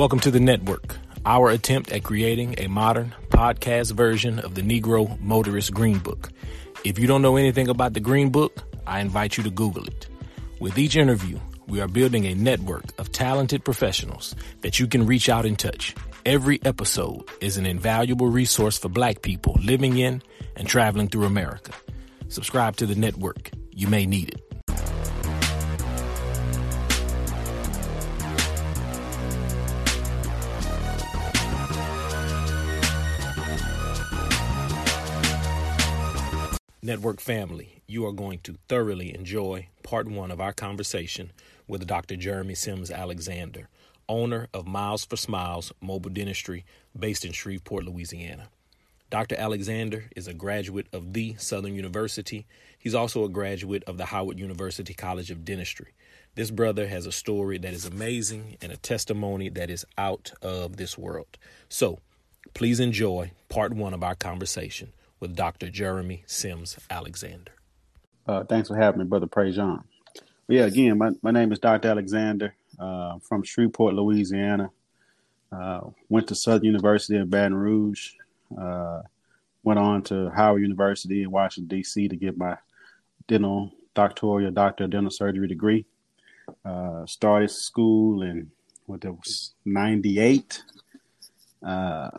Welcome to the network, our attempt at creating a modern podcast version of the Negro Motorist Green Book. If you don't know anything about the Green Book, I invite you to Google it. With each interview, we are building a network of talented professionals that you can reach out and touch. Every episode is an invaluable resource for black people living in and traveling through America. Subscribe to the network. You may need it. Network family, you are going to thoroughly enjoy part one of our conversation with Dr. Jeremy Sims Alexander, owner of Miles for Smiles Mobile Dentistry based in Shreveport, Louisiana. Dr. Alexander is a graduate of the Southern University. He's also a graduate of the Howard University College of Dentistry. This brother has a story that is amazing and a testimony that is out of this world. So, please enjoy part one of our conversation with Dr. Jeremy Sims Alexander. Uh, thanks for having me, Brother Praise John. Yeah, again, my, my name is Dr. Alexander uh, from Shreveport, Louisiana. Uh, went to Southern University in Baton Rouge. Uh, went on to Howard University in Washington, D.C. to get my dental doctoral, doctor of dental surgery degree. Uh, started school in what that was 98. Uh,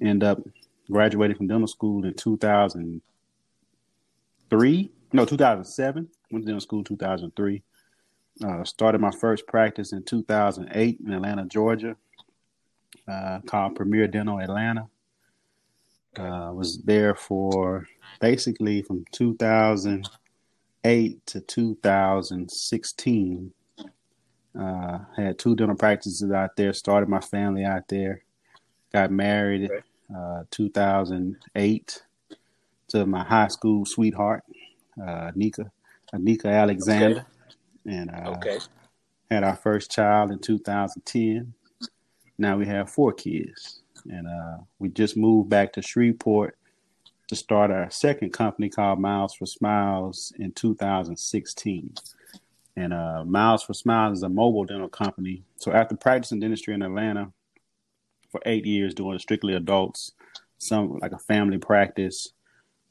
end up graduated from dental school in 2003. No, 2007. Went to dental school 2003. Uh, started my first practice in 2008 in Atlanta, Georgia, uh, called Premier Dental Atlanta. Uh, was there for basically from 2008 to 2016. Uh, had two dental practices out there. Started my family out there. Got married uh, 2008 to my high school sweetheart, uh, Nika, Anika Alexander. Okay. And uh, okay. had our first child in 2010. Now we have four kids. And uh, we just moved back to Shreveport to start our second company called Miles for Smiles in 2016. And uh, Miles for Smiles is a mobile dental company. So after practicing dentistry in Atlanta, for eight years doing strictly adults, some like a family practice.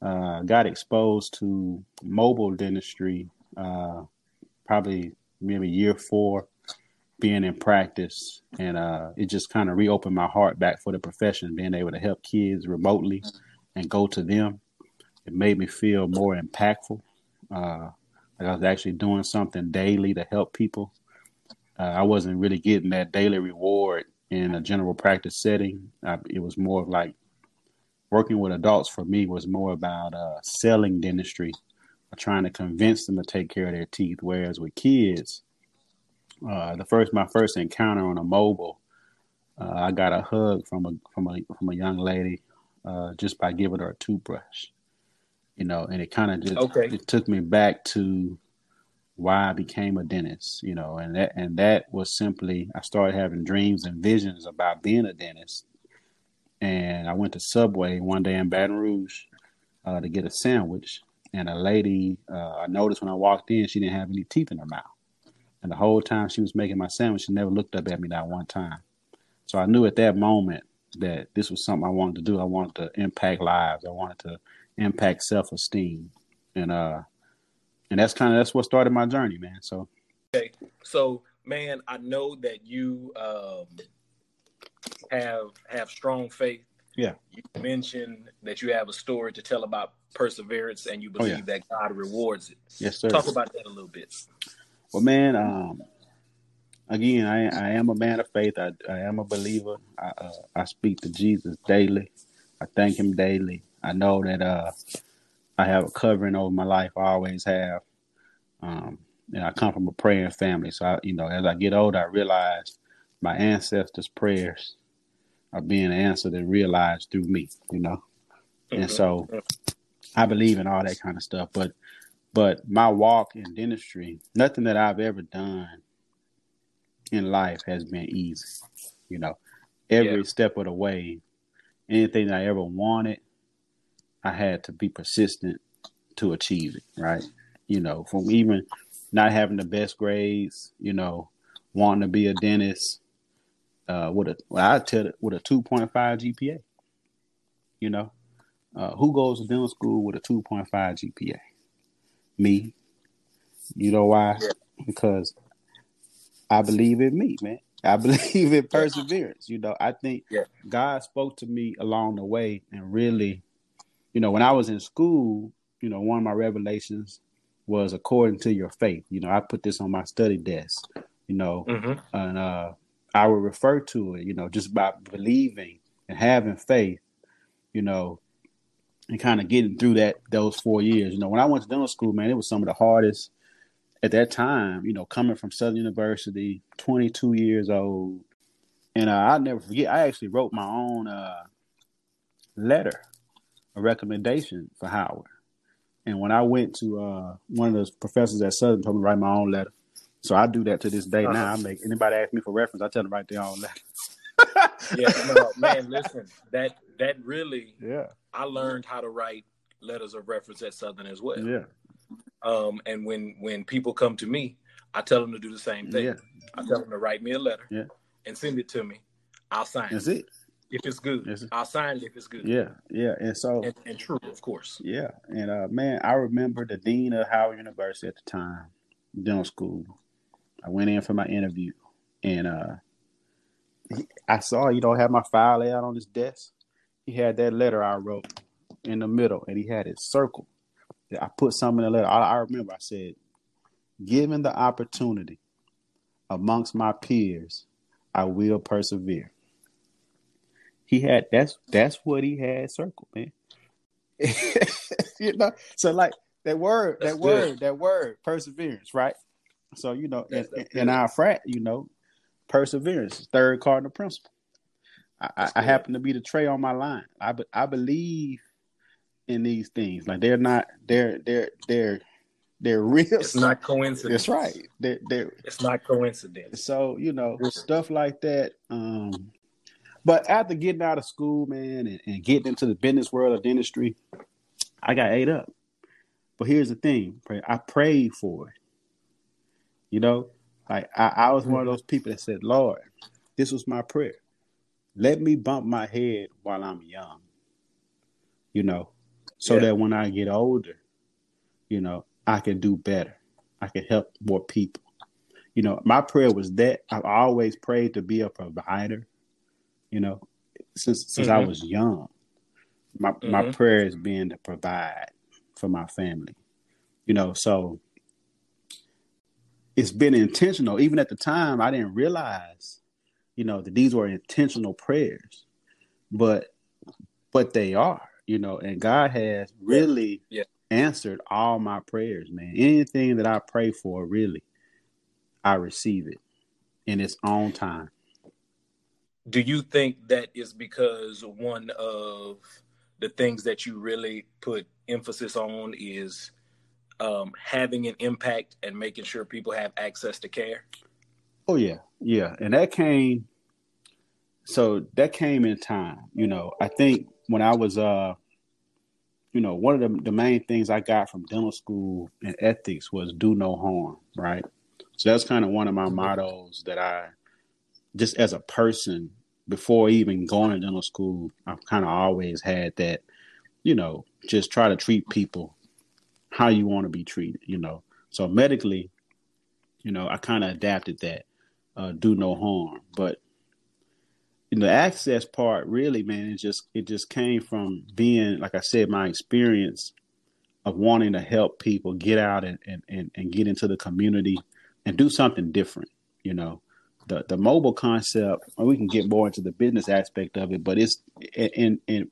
Uh, got exposed to mobile dentistry uh, probably maybe year four being in practice. And uh, it just kind of reopened my heart back for the profession being able to help kids remotely and go to them. It made me feel more impactful. Uh, like i was actually doing something daily to help people. Uh, i wasn't really getting that daily reward in a general practice setting. I, it was more of like working with adults for me was more about uh, selling dentistry, trying to convince them to take care of their teeth. Whereas with kids, uh, the first my first encounter on a mobile, uh, I got a hug from a from a from a young lady uh, just by giving her a toothbrush, you know, and it kind of just okay. it took me back to why I became a dentist, you know, and that and that was simply I started having dreams and visions about being a dentist. And I went to Subway one day in Baton Rouge uh, to get a sandwich, and a lady uh, I noticed when I walked in she didn't have any teeth in her mouth, and the whole time she was making my sandwich, she never looked up at me that one time. So I knew at that moment that this was something I wanted to do. I wanted to impact lives. I wanted to impact self esteem, and uh, and that's kind of that's what started my journey, man. So okay, so man, I know that you um, have have strong faith. Yeah, you mentioned that you have a story to tell about perseverance, and you believe oh, yeah. that God rewards it. Yes, sir. Talk about that a little bit. Well, man, um, again, I, I am a man of faith. I, I am a believer. I, uh, I speak to Jesus daily. I thank Him daily. I know that uh, I have a covering over my life. I always have. Um, and I come from a praying family. So, I, you know, as I get older, I realize my ancestors' prayers are being answered and realized through me, you know? Mm-hmm. And so I believe in all that kind of stuff. But, but my walk in dentistry, nothing that I've ever done in life has been easy. You know, every yeah. step of the way, anything that I ever wanted, I had to be persistent to achieve it, right? You know, from even not having the best grades, you know, wanting to be a dentist, uh, with a well, I tell it with a two point five GPA. You know, uh, who goes to dental school with a two point five GPA? Me. You know why? Because I believe in me, man. I believe in perseverance. You know, I think yeah. God spoke to me along the way and really, you know, when I was in school, you know, one of my revelations was according to your faith. You know, I put this on my study desk, you know, mm-hmm. and uh, I would refer to it, you know, just by believing and having faith, you know, and kind of getting through that those four years. You know, when I went to dental school, man, it was some of the hardest at that time, you know, coming from Southern University, 22 years old. And uh, I'll never forget, I actually wrote my own uh, letter, a recommendation for Howard. And when I went to uh, one of those professors at Southern, told me to write my own letter. So I do that to this day uh-huh. now. I make anybody ask me for reference, I tell them write their own letter. yeah, no, man, listen, that that really yeah. I learned how to write letters of reference at Southern as well. Yeah. Um, and when when people come to me, I tell them to do the same thing. Yeah. I tell them to write me a letter yeah. and send it to me. I'll sign That's it. it. If it's good. I'll sign it if it's good. Yeah, yeah, and so and, and true, of course. Yeah, and uh, man, I remember the dean of Howard University at the time, dental school. I went in for my interview, and uh, I saw you know have my file out on his desk. He had that letter I wrote in the middle, and he had it circled I put something in the letter. I, I remember I said, given the opportunity amongst my peers, I will persevere. He had that's that's what he had circled, man. you know, so like that word, that's that good. word, that word, perseverance, right? So you know, in, in, our frat, you know, perseverance, third cardinal principle. I, I, happen to be the tray on my line. I I believe in these things. Like they're not they're they're they're they're real. It's not coincidence. That's right. They're, they're it's not coincidence. So you know stuff like that. Um, but after getting out of school, man, and, and getting into the business world of dentistry, I got ate up. But here's the thing: I prayed for it. You know, like I, I was one of those people that said, "Lord, this was my prayer. Let me bump my head while I'm young." You know, so yeah. that when I get older, you know, I can do better. I can help more people. You know, my prayer was that I've always prayed to be a provider, you know, since since mm-hmm. I was young. My mm-hmm. my prayer has been to provide for my family. You know, so it's been intentional. Even at the time I didn't realize, you know, that these were intentional prayers. But but they are you know, and God has really yeah. answered all my prayers, man. Anything that I pray for, really, I receive it in its own time. Do you think that is because one of the things that you really put emphasis on is um, having an impact and making sure people have access to care? Oh yeah, yeah, and that came. So that came in time. You know, I think when I was uh you know, one of the, the main things I got from dental school and ethics was do no harm, right? So that's kind of one of my mottos that I just as a person before even going to dental school, I've kind of always had that, you know, just try to treat people how you want to be treated, you know. So medically, you know, I kind of adapted that, uh, do no harm. But in the access part, really, man, it just it just came from being, like I said, my experience of wanting to help people get out and, and, and, and get into the community and do something different, you know. The the mobile concept, and we can get more into the business aspect of it, but it's in in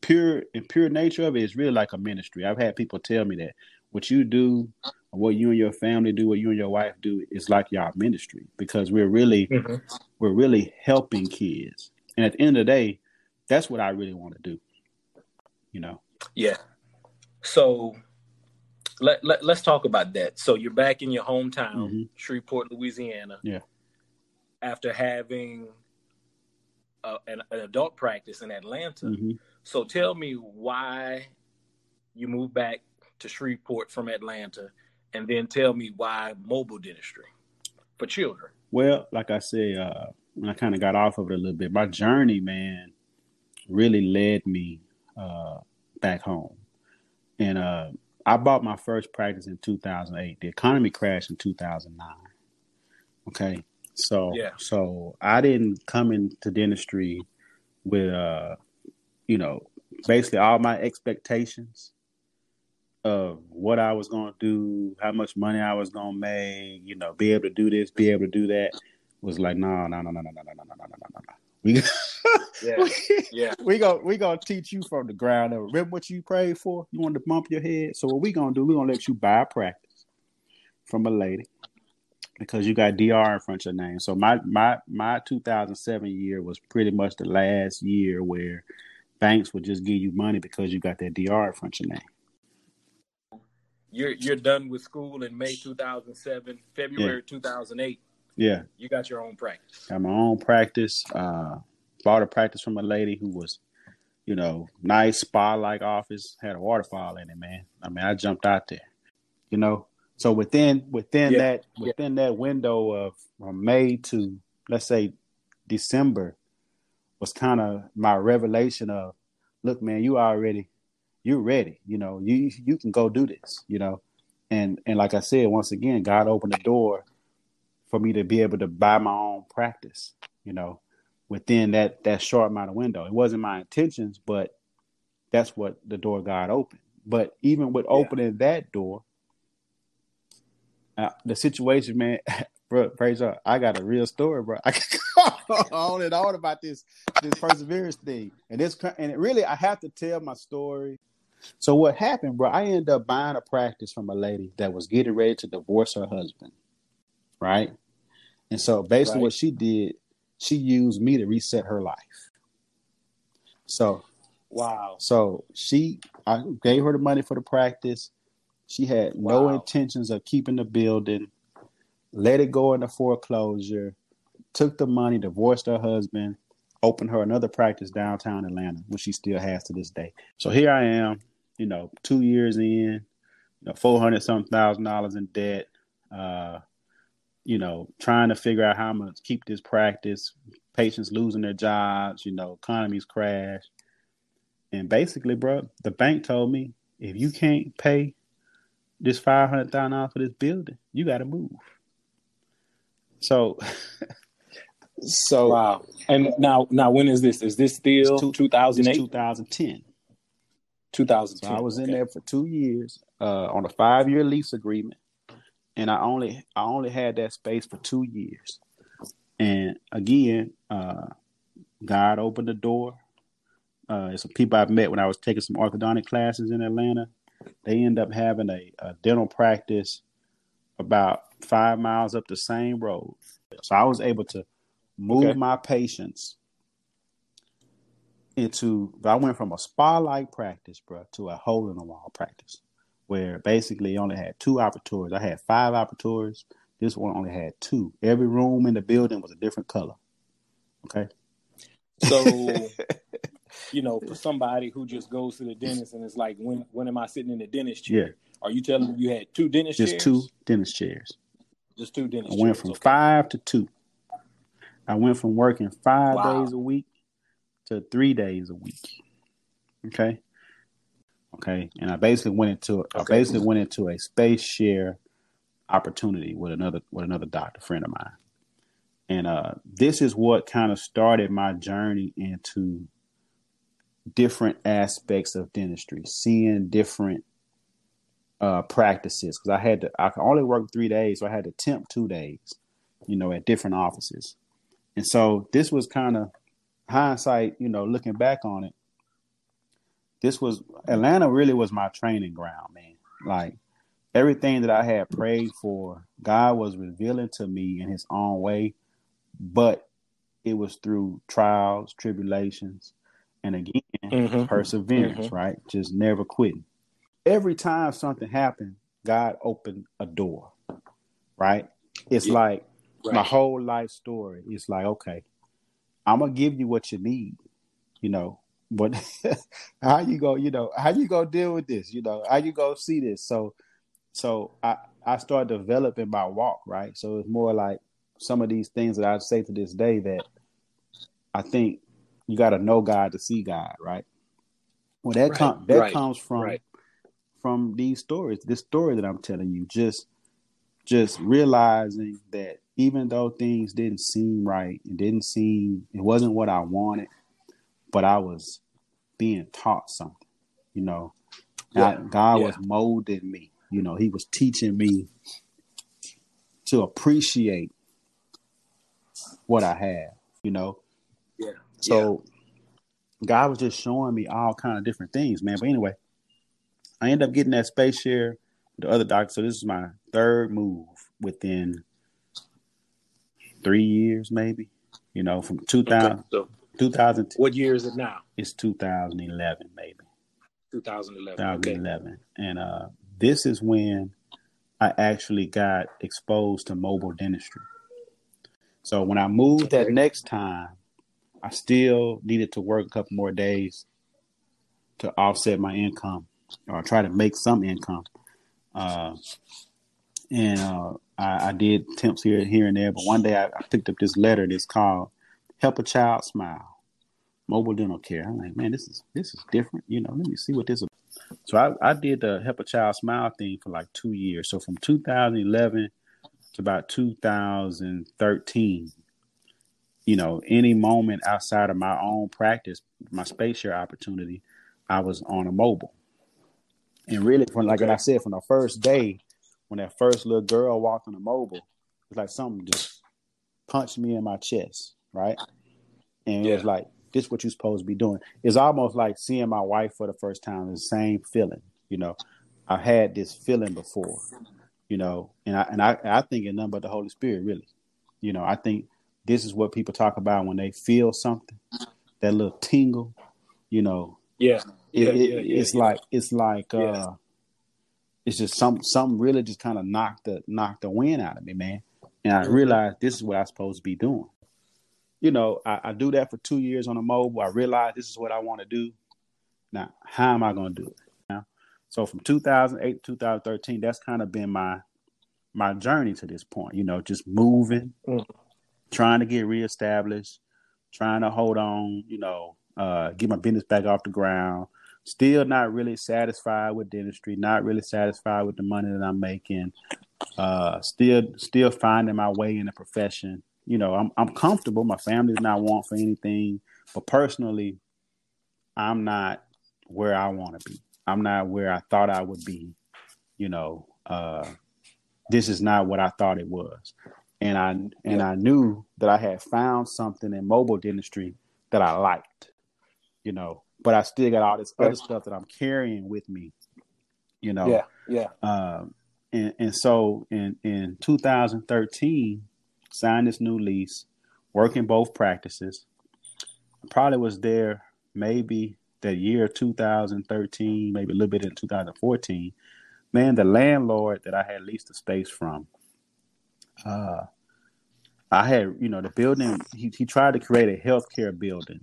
pure in pure nature of it, it's really like a ministry. I've had people tell me that what you do, what you and your family do, what you and your wife do, is like your ministry because we're really mm-hmm. we're really helping kids. And at the end of the day, that's what I really want to do. You know. Yeah. So let, let us talk about that. So you're back in your hometown, mm-hmm. Shreveport, Louisiana. Yeah. After having a, an, an, adult practice in Atlanta. Mm-hmm. So tell me why you moved back to Shreveport from Atlanta, and then tell me why mobile dentistry for children. Well, like I say, uh, when I kind of got off of it a little bit, my journey, man, really led me uh, back home. And uh, I bought my first practice in 2008. The economy crashed in 2009. Okay, so Yeah. so I didn't come into dentistry with uh, you know, basically all my expectations of what I was going to do, how much money I was going to make, you know, be able to do this, be able to do that, was like, no, no, no, no, no, no, no, no, no, no, no, no, no. We Yeah. Yeah. we go we gonna teach you from the ground up. Remember what you prayed for? You wanted to bump your head. So what we gonna do? We gonna let you buy a practice from a lady because you got DR in front of your name. So my my my 2007 year was pretty much the last year where banks would just give you money because you got that DR in front of your name. You're you're done with school in May 2007, February 2008. Yeah, You got your own practice. got my own practice. Uh, bought a practice from a lady who was, you know, nice spa like office, had a waterfall in it, man. I mean, I jumped out there, you know. So within within Yeah. that within that window of from May to let's say December was kind of my revelation of, look, man, you already you're ready. You know, you you can go do this. You know, and and like I said, once again, God opened the door for me to be able to buy my own practice. You know, within that that short amount of window. It wasn't my intentions, but that's what the door God opened. But even with Yeah. opening that door, uh, the situation, man, bro, praise God, I got a real story, bro. I can go on and on about this this perseverance thing, and this and really, I have to tell my story. So what happened, bro? I ended up buying a practice from a lady that was getting ready to divorce her husband, right? And so basically, Right. what she did, she used me to reset her life. So Wow. so she, I gave her the money for the practice. She had no intentions of keeping the building. Let it go into foreclosure. Took the money, divorced her husband, opened her another practice downtown Atlanta, which she still has to this day. So here I am, you know, two years in, you know, four hundred something thousand dollars in debt. Uh, you know, trying to figure out how I'm gonna keep this practice. Patients losing their jobs, you know, economies crash. And basically, bro, the bank told me if you can't pay this five hundred thousand dollars for this building, you got to move. So, so Wow. And now now when is this? Is this still It's 2008? 2010. 2010. So I was in Okay. there for two years uh, on a five year lease agreement, and I only I only had that space for two years. And again, uh, God opened the door. Uh, some people I've met when I was taking some orthodontic classes in Atlanta. They end up having a, a dental practice about five miles up the same road. So I was able to move Okay. my patients into. But I went from a spa like practice, bro, to a hole in the wall practice, where basically you only had two operatories. I had five operatories. This one only had two. Every room in the building was a different color. Okay. So, you know, for somebody who just goes to the dentist and is like, when when am I sitting in the dentist chair? Yeah. Are you telling me you had two dentist Just chairs? two dentist chairs. Just two dentist I went chairs. from okay. five to two. I went from working five Wow. days a week to three days a week. Okay. Okay. And I basically went into I basically went into a space share opportunity with another with another doctor friend of mine. And uh this is what kind of started my journey into different aspects of dentistry, seeing different uh practices because I had to I could only work three days, so I had to temp two days, you know, at different offices. And so this was kind of hindsight, you know, looking back on it. This was Atlanta really was my training ground, man. Like everything that I had prayed for, God was revealing to me in his own way, but it was through trials, tribulations, and again, Mhm. perseverance, Mhm. right? Just never quitting. Every time something happened, God opened a door, right? It's Yeah. like my whole life story. It's like, okay, I'm gonna give you what you need, you know, but how you go, you know, how you gonna deal with this, you know, how you gonna see this? So, so I I started developing my walk, right? So it's more like some of these things that I say to this day that I think you got to know God to see God, right? Well, that Right, com- that right, comes from right. from these stories. This story that I'm telling you, just just realizing that even though things didn't seem right, it didn't seem it wasn't what I wanted, but I was being taught something, you know. Yeah, God yeah. was molding me, you know. He was teaching me to appreciate what I have, you know. Yeah. So God was just showing me all kind of different things, man. But anyway, I end up getting that space share with the other doctor. So this is my third move within three years, maybe. You know, from 2000, Okay. So 2000 what year is it now? it's 2011, maybe 2011. Okay. 2011, and uh, this is when I actually got exposed to mobile dentistry. So when I moved that next time, I still needed to work a couple more days to offset my income or try to make some income. Uh, and uh, I, I did attempts here here and there, but one day I, I picked up this letter that's called "Help a Child Smile." Mobile dental care. I'm like, man, this is this is different. You know, let me see what this is. So I, I did the Help a Child Smile thing for like two years. So from 2011 to about 2013, you know, any moment outside of my own practice, my space share opportunity, I was on a mobile. And really, from like Okay. I said, from the first day, when that first little girl walked on the mobile, it's like something just punched me in my chest, right? And it was like, this is what you're supposed to be doing. It's almost like seeing my wife for the first time, the same feeling, you know. I had this feeling before, you know, and I and I I think it's nothing but the Holy Spirit, really. You know, I think this is what people talk about when they feel something, that little tingle, you know. Yeah. It, Yeah, it- yeah, it's yeah. like it's like uh it's just some something really just kind of knocked the knocked the wind out of me, man. And I Mhm. realized this is what I'm supposed to be doing. You know, I, I do that for two years on a mobile. I realized this is what I want to do. Now, how am I going to do it? Now, so from 2008 to 2013, that's kind of been my my journey to this point. You know, just moving, Mhm. Trying to get reestablished, trying to hold on. You know, uh, get my business back off the ground. Still not really satisfied with dentistry. Not really satisfied with the money that I'm making. Uh, still, still finding my way in the profession. You know, I'm I'm comfortable. My family's not want for anything, but personally, I'm not where I want to be. I'm not where I thought I would be. You know, uh, this is not what I thought it was, and I and Yeah. I knew that I had found something in mobile dentistry that I liked. You know, but I still got all this other stuff that I'm carrying with me. You know, Yeah. Yeah. um, and and so in in 2013, signed this new lease, working both practices. Probably was there maybe that year 2013, maybe a little bit in 2014. Man, the landlord that I had leased the space from, uh, I had you know the building. He he tried to create a healthcare building.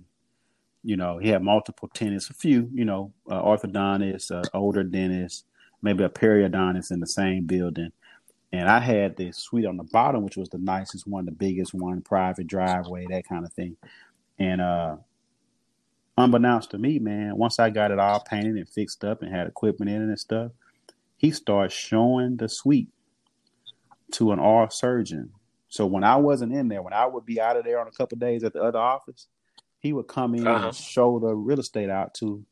You know, he had multiple tenants, a few, you know, uh, orthodontists, uh, older dentists, maybe a periodontist in the same building. And I had this suite on the bottom, which was the nicest one, the biggest one, private driveway, that kind of thing. And uh, unbeknownst to me, man, once I got it all painted and fixed up and had equipment in it and stuff, he started showing the suite to an oral surgeon. So when I wasn't in there, when I would be out of there on a couple days at the other office, he would come in Uh-huh. and show the real estate out to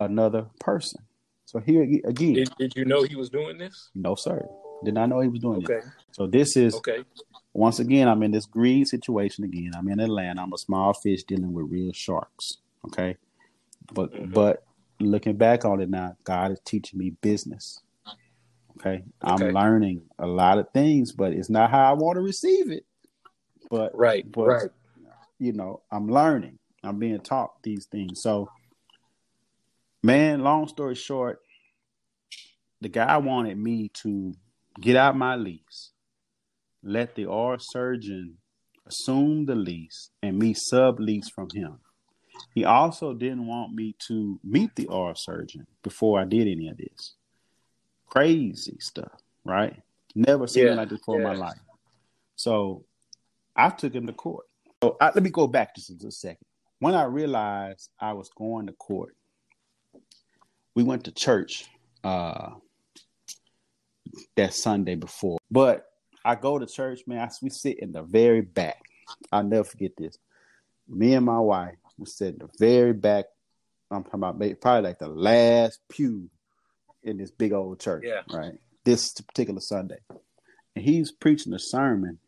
another person. So here again, Did, did you know he was doing this? no sir, did not know he was doing. Okay. So this is Okay. once again, I'm in this greed situation again. I'm in Atlanta. I'm a small fish dealing with real sharks. Okay, but Mhm. but looking back on it now, God is teaching me business. Okay, I'm learning a lot of things, but it's not how I want to receive it. But Right. but right. you know, I'm learning. I'm being taught these things. So, man, long story short, the guy wanted me to get out my lease, let the oral surgeon assume the lease, and me sublease from him. He also didn't want me to meet the oral surgeon before I did any of this. Crazy stuff, right? Never seen Yeah, like this before in my life. So I took him to court. So I, let me go back just a second. When I realized I was going to court, we went to church uh, that Sunday before. But I go to church, man. I, we sit in the very back. I'll never forget this. Me and my wife, we sit in the very back. I'm talking about probably like the last pew in this big old church. Yeah. Right. This particular Sunday. And he's preaching a sermon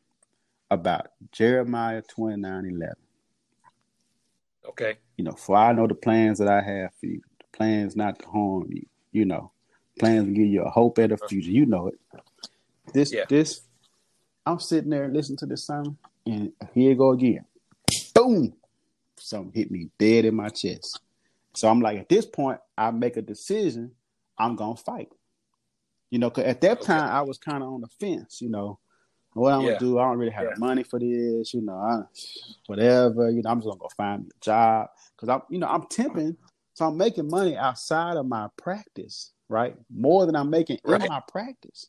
about Jeremiah 29 11. Okay. You know, for I know the plans that I have for you, the plans not to harm you, you know, plans to give you a hope and a uh-huh. future. You know it. This, yeah. this, I'm sitting there listening to this sermon, and here you go again. Boom! Something hit me dead in my chest. So I'm like, at this point, I make a decision. I'm gonna fight. You know, cause at that okay. time I was kind of on the fence. You know, what I'm yeah. gonna do? I don't really have yeah. money for this. You know, I, whatever. You know, I'm just gonna go find me a job because I'm, you know, I'm temping, so I'm making money outside of my practice, right? More than I'm making right. in my practice.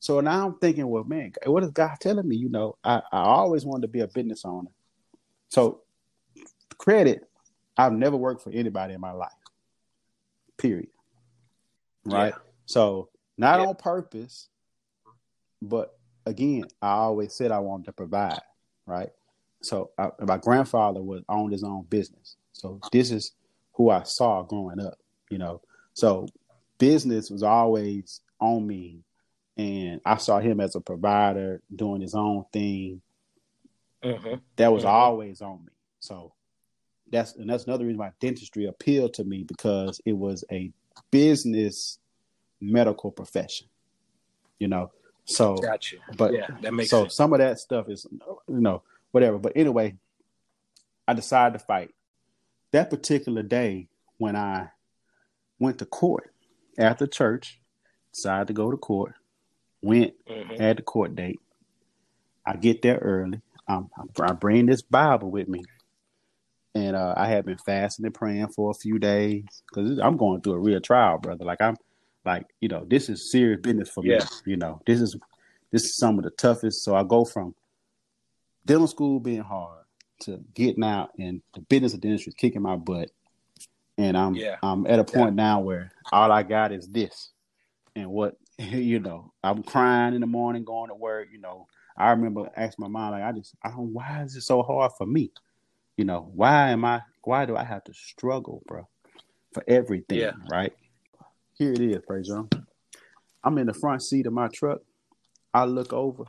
So now I'm thinking, well, man, what is God telling me? You know, I, I always wanted to be a business owner. So credit, I've never worked for anybody in my life. Period. Right. Yeah. So not yeah. on purpose, but again, I always said I wanted to provide, right? So I, my grandfather was owned his own business. So this is who I saw growing up, you know. So business was always on me, and I saw him as a provider doing his own thing. Mm-hmm. That was mm-hmm. always on me. So that's and that's another reason why dentistry appealed to me because it was a business medical profession. You know, so gotcha. But yeah, that makes so sense. some of that stuff is you know whatever. But anyway, I decided to fight. That particular day when I went to court after church, decided to go to court. Went mm-hmm. had the court date. I get there early. Um, I bring this Bible with me, and uh, I have been fasting and praying for a few days because I'm going through a real trial, brother. Like I'm like, you know, this is serious business for yeah. me. You know, this is this is some of the toughest. So I go from dental school being hard to getting out and the business of dentistry is kicking my butt. And I'm yeah. I'm at a point yeah. now where all I got is this. And what you know, I'm crying in the morning going to work, you know. I remember asking my mom, like, I just I don't why is it so hard for me? You know, why am I why do I have to struggle, bro? For everything, yeah. right? Here it is, praise John. I'm in the front seat of my truck. I look over.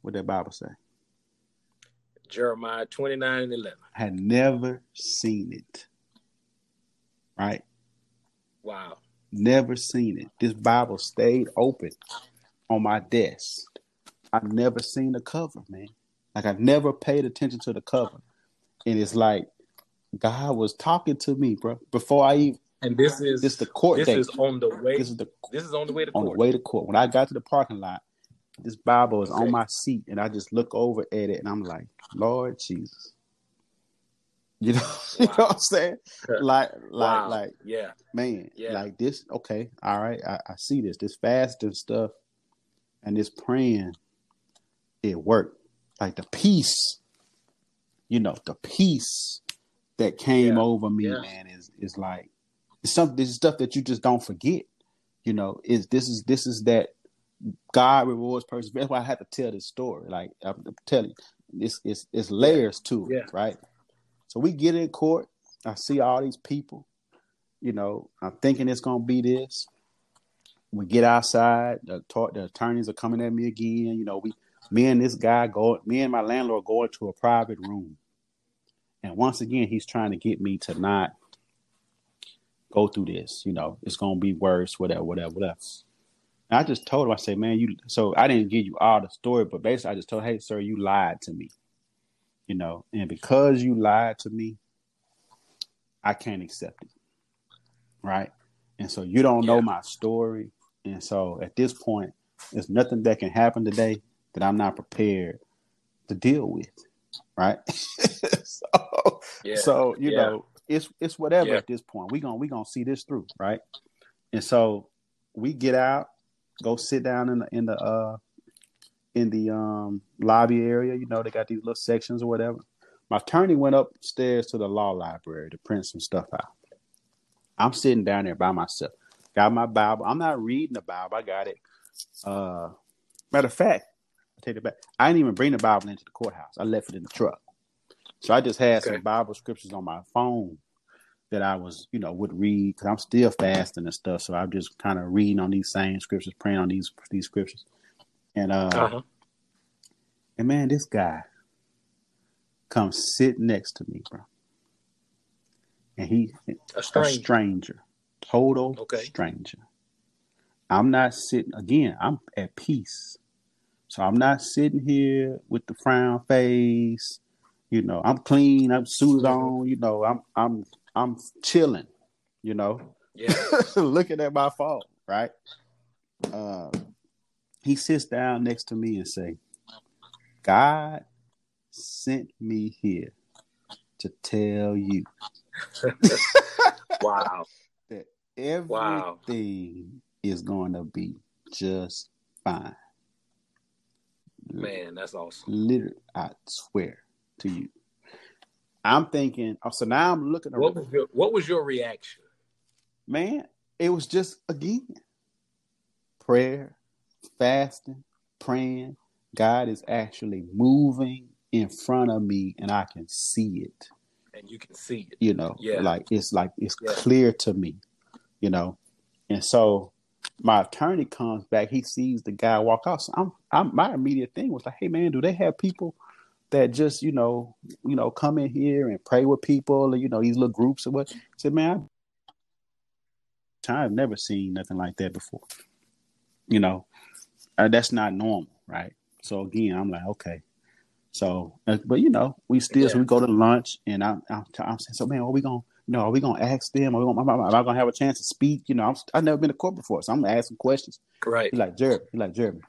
What that Bible say? Jeremiah 29 and 11. I had never seen it. Right? Wow. Never seen it. This Bible stayed open on my desk. I've never seen the cover, man. Like I've never paid attention to the cover. And it's like God was talking to me, bro, before I even. And this is this the court this date. is on the way. This is the this is on the way to on court. the way to court. When I got to the parking lot, this Bible is okay. on my seat, and I just look over at it, and I'm like, Lord Jesus. You know, wow. you know what I'm saying? Like, like, wow. like, yeah, man, yeah. like this. Okay, all right, I, I see this, this fasting stuff, and this praying, it worked. Like the peace, you know, the peace that came yeah. over me, yeah. man, is is like it's something. This is stuff that you just don't forget. You know, is this is this is that God rewards person. That's why I have to tell this story. Like I'm telling you, it's it's, it's layers to it, yeah. right? So we get in court. I see all these people. You know, I'm thinking it's gonna be this. We get outside. The, talk, the attorneys are coming at me again. You know, we, me and this guy go. Me and my landlord go into a private room and once again, he's trying to get me to not go through this. You know, it's gonna be worse, whatever, whatever, whatever. And I just told him, I said, man, you. So I didn't give you all the story, but basically, I just told, hey, sir, you lied to me. You know, and because you lied to me, I can't accept it. Right. And so you don't know my story. And so at this point, there's nothing that can happen today that I'm not prepared to deal with right? so, yeah. so you yeah. know, it's it's whatever yeah. at this point. We gonna we gonna see this through, right? And so we get out, go sit down in the in the uh in the um lobby area. You know, they got these little sections or whatever. My attorney went upstairs to the law library to print some stuff out. I'm sitting down there by myself. Got my Bible. I'm not reading the Bible. I got it. Uh, matter of fact, take it back. I didn't even bring the Bible into the courthouse. I left it in the truck. So I just had okay. some Bible scriptures on my phone that I was, you know, would read because I'm still fasting and stuff. So I'm just kind of reading on these same scriptures, praying on these these scriptures. And uh, uh-huh. and man, this guy comes sit next to me, bro. And he a stranger, a stranger total okay. stranger. I'm not sitting again. I'm at peace, so I'm not sitting here with the frown face. You know, I'm clean. I'm suited on. You know, I'm I'm I'm chilling. You know, yeah. looking at my phone. Right. Uh, he sits down next to me and say, God sent me here to tell you. wow. That everything wow. is going to be just fine. Man, that's awesome. Literally, I swear to you. I'm thinking, oh, so now I'm looking what was, your, what was your reaction? Man, it was just again prayer, fasting, praying. God is actually moving in front of me and I can see it. And you can see it. You know, yeah. like it's like it's yeah. clear to me, you know. And so my attorney comes back, he sees the guy walk out. So I'm, I'm my immediate thing was like, hey man, do they have people that just, you know, you know, come in here and pray with people or, you know, these little groups or what? I said, man, I've never seen nothing like that before. You know, uh, that's not normal, right? So again, I'm like, okay. So, uh, but you know, we still yeah. so we go to lunch, and I'm, I'm, I'm saying, so man, are we gonna, you know, are we gonna ask them? Are we gonna, am, I, am I gonna have a chance to speak? You know, I'm, I've never been to court before, so I'm gonna ask some questions. Right. He's like Jeremy. He's like Jeremy.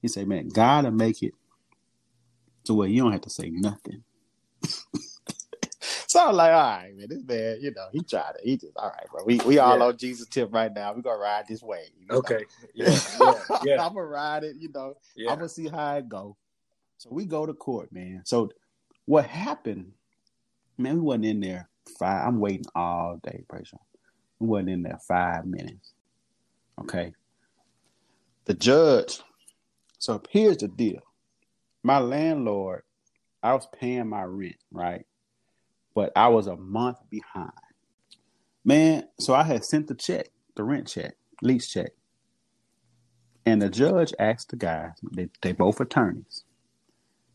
He said, man, gotta make it to where you don't have to say nothing. so I'm like, all right, man, this man, you know, he tried it. He just, all right, bro. We we all yeah. on Jesus tip right now. We gonna ride this way. Okay. Yeah. yeah. yeah. I'm gonna ride it. You know, yeah. I'm gonna see how it go. So we go to court, man. So what happened? Man, we wasn't in there five. I'm waiting all day, pressure. We wasn't in there five minutes. Okay. The judge. So here's the deal. My landlord, I was paying my rent, right? But I was a month behind. Man, so I had sent the check, the rent check, lease check. And the judge asked the guys, they, they both attorneys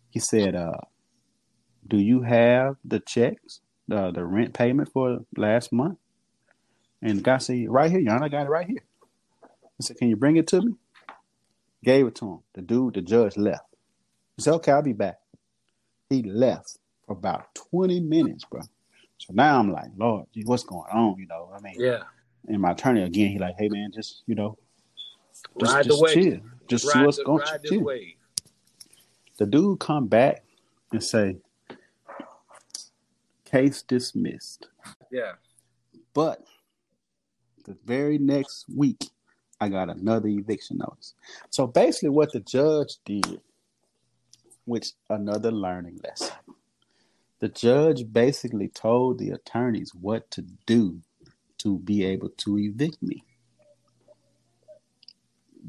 he said, uh, "Do you have the checks, the the rent payment for last month?" And the guy said, "Right here, Jan. I got it right here." I said, "Can you bring it to me?" Gave it to him. The dude, the judge, left. He said, "Okay, I'll be back." He left for about twenty minutes, bro. So now I'm like, Lord, what's going on? You know, I mean, yeah. And my attorney again, he like, hey man, just you know, just, ride just chill, just ride see what's the, going. Wave the dude come back and say, case dismissed. Yeah. But the very next week, I got another eviction notice. So basically, what the judge did, which another learning lesson, the judge basically told the attorneys what to do to be able to evict me.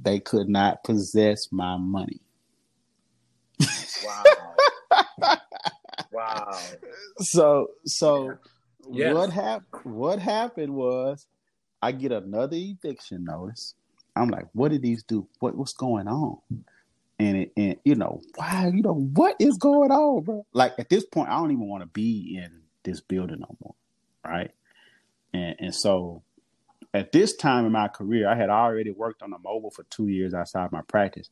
They could not possess my money. Wow. wow. So so yes. what happened what happened was I get another eviction notice. I'm like, what did these do? What what's going on? And it, and you know, why you know what is going on, bro? Like at this point, I don't even want to be in this building no more, right? And and so at this time in my career, I had already worked on a mobile for two years outside my practice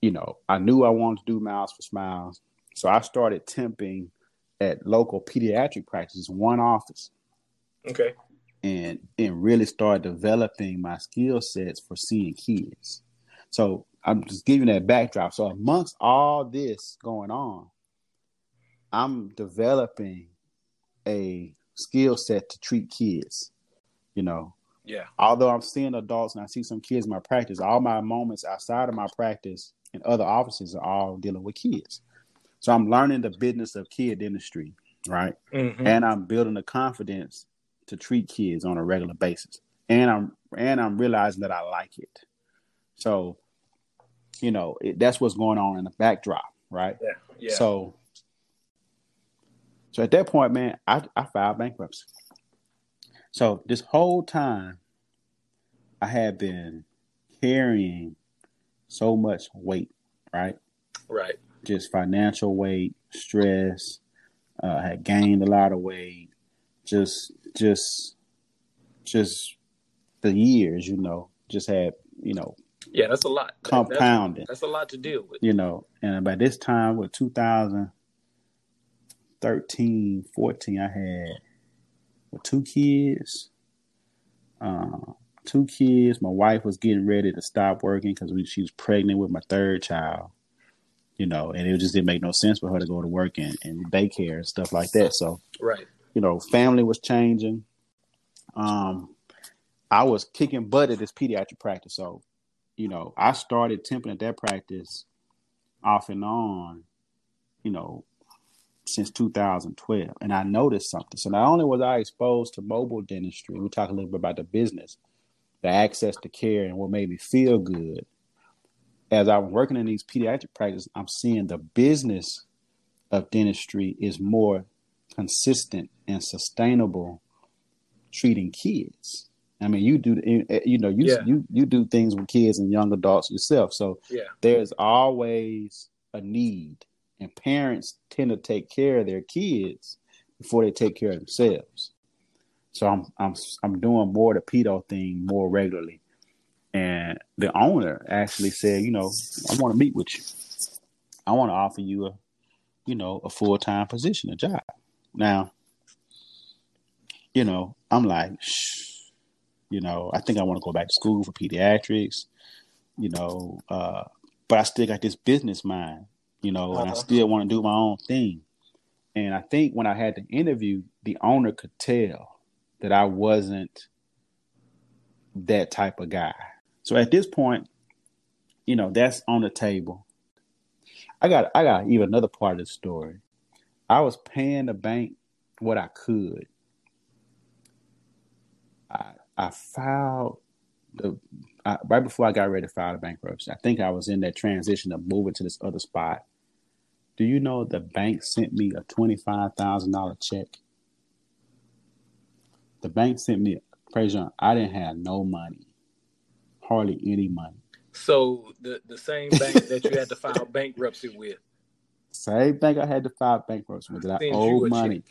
you know, I knew I wanted to do Miles for Smiles. So I started temping at local pediatric practices, one office. Okay. And and really started developing my skill sets for seeing kids. So I'm just giving that backdrop. So amongst all this going on, I'm developing a skill set to treat kids, you know, Yeah. Although I'm seeing adults and I see some kids in my practice, all my moments outside of my practice and other offices are all dealing with kids. So I'm learning the business of kid industry, right? Mm-hmm. And I'm building the confidence to treat kids on a regular basis. And I'm and I'm realizing that I like it. So, you know, it, that's what's going on in the backdrop, right? Yeah. Yeah. So, so at that point, man, I, I filed bankruptcy. So this whole time, I had been carrying so much weight, right? right. Just financial weight, stress. Uh, had gained a lot of weight. Just, just, just the years, you know, just had, you know, Yeah, that's a lot. That- that's, compounding. that's a lot to deal with. you know, and by this time with 2013, 14, I had well, two kids. Uh, two kids. My wife was getting ready to stop working because she was pregnant with my third child. You know, and it just didn't make no sense for her to go to work and, and daycare and stuff like that. So, Right. you know, family was changing. Um, I was kicking butt at this pediatric practice. So, you know, I started temping at that practice off and on, you know, since 2012. And I noticed something. So not only was I exposed to mobile dentistry, we talk a little bit about the business, the access to care and what made me feel good. As I was working in these pediatric practices, I'm seeing the business of dentistry is more consistent and sustainable treating kids. I mean, you do, you know, you Yeah. you you do things with kids and young adults yourself. So Yeah. there's always a need, and parents tend to take care of their kids before they take care of themselves. So I'm I'm I'm doing more the pedo thing more regularly, and the owner actually said, you know, I want to meet with you. I want to offer you a, you know, a full time position, a job. Now, you know, I'm like, Shh. you know, I think I want to go back to school for pediatrics, you know, uh, but I still got this business mind, you know, and I Uh-huh. still want to do my own thing. And I think when I had the interview, the owner could tell that I wasn't that type of guy. So at this point, you know, that's on the table. I got I got even another part of the story. I was paying the bank what I could. I I filed the I, right before I got ready to file the bankruptcy. I think I was in that transition of moving to this other spot. Do you know the bank sent me a twenty five thousand dollar check? The bank sent me praise God, I didn't have no money. Hardly any money. So the the same bank that you had to file bankruptcy with Same bank I had to file bankruptcy with that I Sends owed a money.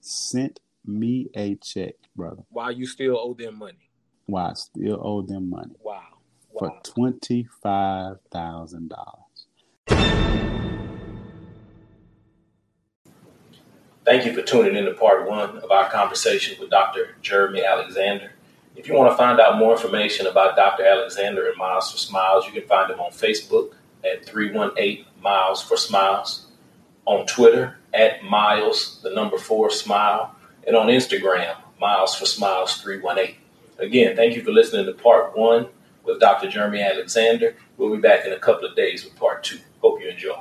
Sent me a check, brother. while you still owe them money. While I still owe them money Wow. for twenty five thousand dollars. Thank you for tuning in to part one of our conversation with Dr. Jeremy Alexander. If you want to find out more information about Dr. Alexander and Miles for Smiles, you can find him on Facebook at 318 Miles for Smiles, on Twitter at Miles, the number four smile, and on Instagram, Miles for Smiles 318. Again, thank you for listening to part one with Dr. Jeremy Alexander. We'll be back in a couple of days with part two. Hope you enjoy.